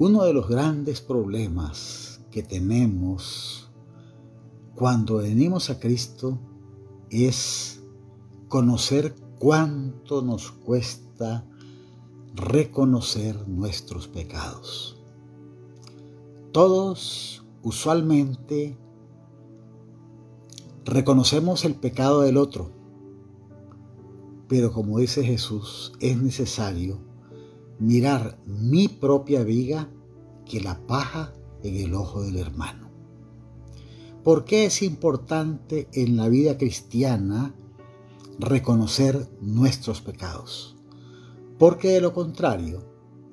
Uno de los grandes problemas que tenemos cuando venimos a Cristo es conocer cuánto nos cuesta reconocer nuestros pecados. Todos usualmente reconocemos el pecado del otro, pero como dice Jesús, es necesario mirar mi propia viga que la paja en el ojo del hermano. ¿Por qué es importante en la vida cristiana reconocer nuestros pecados? Porque de lo contrario,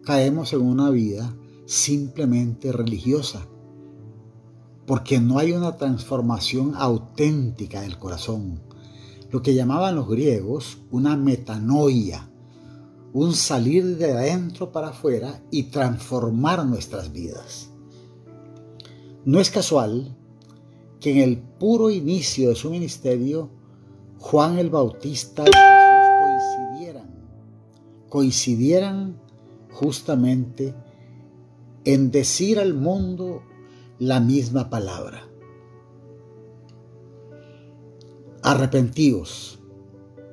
caemos en una vida simplemente religiosa, porque no hay una transformación auténtica del corazón, lo que llamaban los griegos una metanoia, un salir de adentro para afuera y transformar nuestras vidas. No es casual que en el puro inicio de su ministerio, Juan el Bautista y Jesús coincidieran, coincidieran justamente en decir al mundo la misma palabra. Arrepentíos,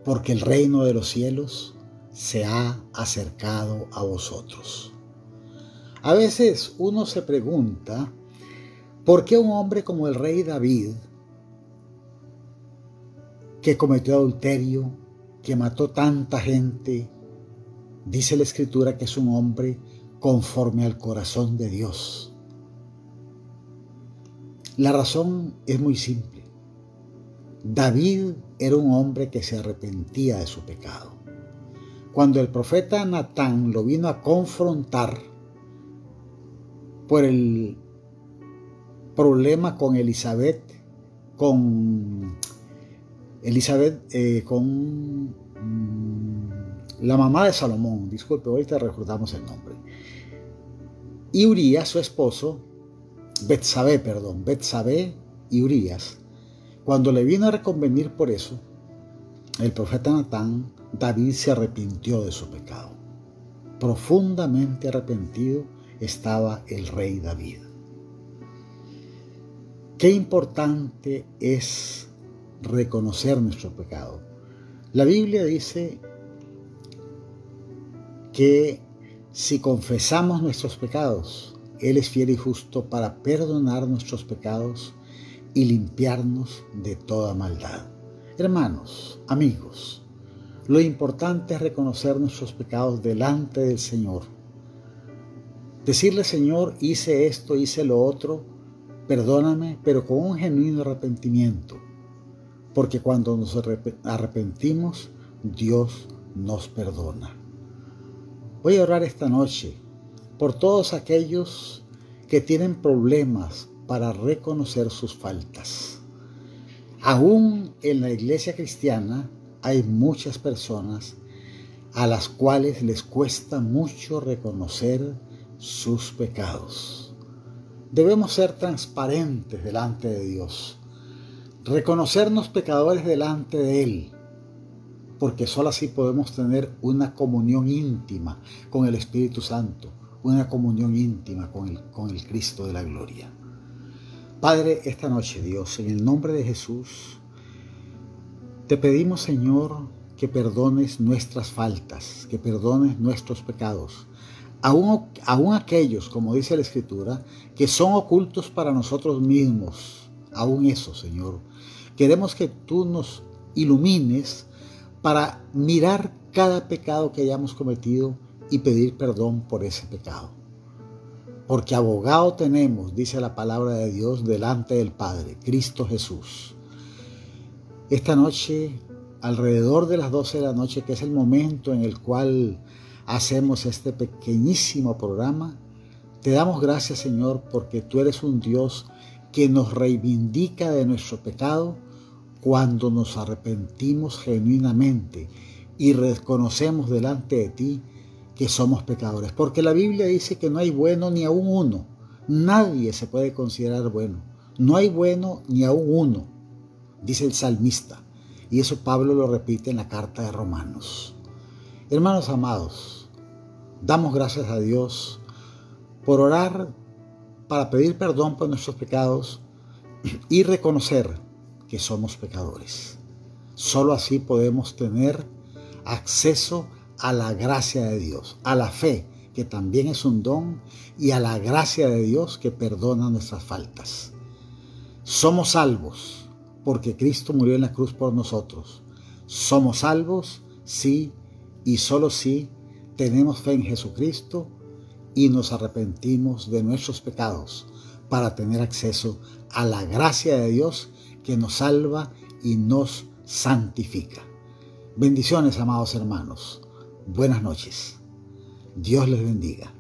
porque el reino de los cielos se ha acercado a vosotros. A veces uno se pregunta, ¿por qué un hombre como el rey David, que cometió adulterio, que mató tanta gente, dice la escritura que es un hombre conforme al corazón de Dios? La razón es muy simple. David era un hombre que se arrepentía de su pecado. Cuando el profeta Natán lo vino a confrontar por el problema con Elizabeth, con Elizabeth, eh, con mm, la mamá de Salomón, disculpe, ahorita recordamos el nombre, y Urias, su esposo, Betsabé, perdón, Betsabé y Urias, cuando le vino a reconvenir por eso, el profeta Natán David se arrepintió de su pecado. Profundamente arrepentido estaba el rey David. Qué importante es reconocer nuestro pecado. La Biblia dice que si confesamos nuestros pecados, Él es fiel y justo para perdonar nuestros pecados y limpiarnos de toda maldad. Hermanos, amigos, lo importante es reconocer nuestros pecados delante del Señor. Decirle, Señor, hice esto, hice lo otro, perdóname, pero con un genuino arrepentimiento. Porque cuando nos arrepentimos, Dios nos perdona. Voy a orar esta noche por todos aquellos que tienen problemas para reconocer sus faltas. Aún en la iglesia cristiana, hay muchas personas a las cuales les cuesta mucho reconocer sus pecados. Debemos ser transparentes delante de Dios, reconocernos pecadores delante de Él, porque solo así podemos tener una comunión íntima con el Espíritu Santo, una comunión íntima con el, con el Cristo de la gloria. Padre, esta noche, Dios, en el nombre de Jesús, te pedimos, Señor, que perdones nuestras faltas, que perdones nuestros pecados, aún, aún aquellos, como dice la Escritura, que son ocultos para nosotros mismos, aún eso, Señor. Queremos que tú nos ilumines para mirar cada pecado que hayamos cometido y pedir perdón por ese pecado. Porque abogado tenemos, dice la palabra de Dios, delante del Padre, Cristo Jesús. Esta noche, alrededor de las 12 de la noche, que es el momento en el cual hacemos este pequeñísimo programa, te damos gracias Señor porque tú eres un Dios que nos reivindica de nuestro pecado cuando nos arrepentimos genuinamente y reconocemos delante de ti que somos pecadores. Porque la Biblia dice que no hay bueno ni aún uno. Nadie se puede considerar bueno. No hay bueno ni aún uno dice el salmista. Y eso Pablo lo repite en la carta de Romanos. Hermanos amados, damos gracias a Dios por orar para pedir perdón por nuestros pecados y reconocer que somos pecadores. Solo así podemos tener acceso a la gracia de Dios, a la fe, que también es un don, y a la gracia de Dios que perdona nuestras faltas. Somos salvos porque Cristo murió en la cruz por nosotros. Somos salvos si y solo si tenemos fe en Jesucristo y nos arrepentimos de nuestros pecados para tener acceso a la gracia de Dios que nos salva y nos santifica. Bendiciones, amados hermanos. Buenas noches. Dios les bendiga.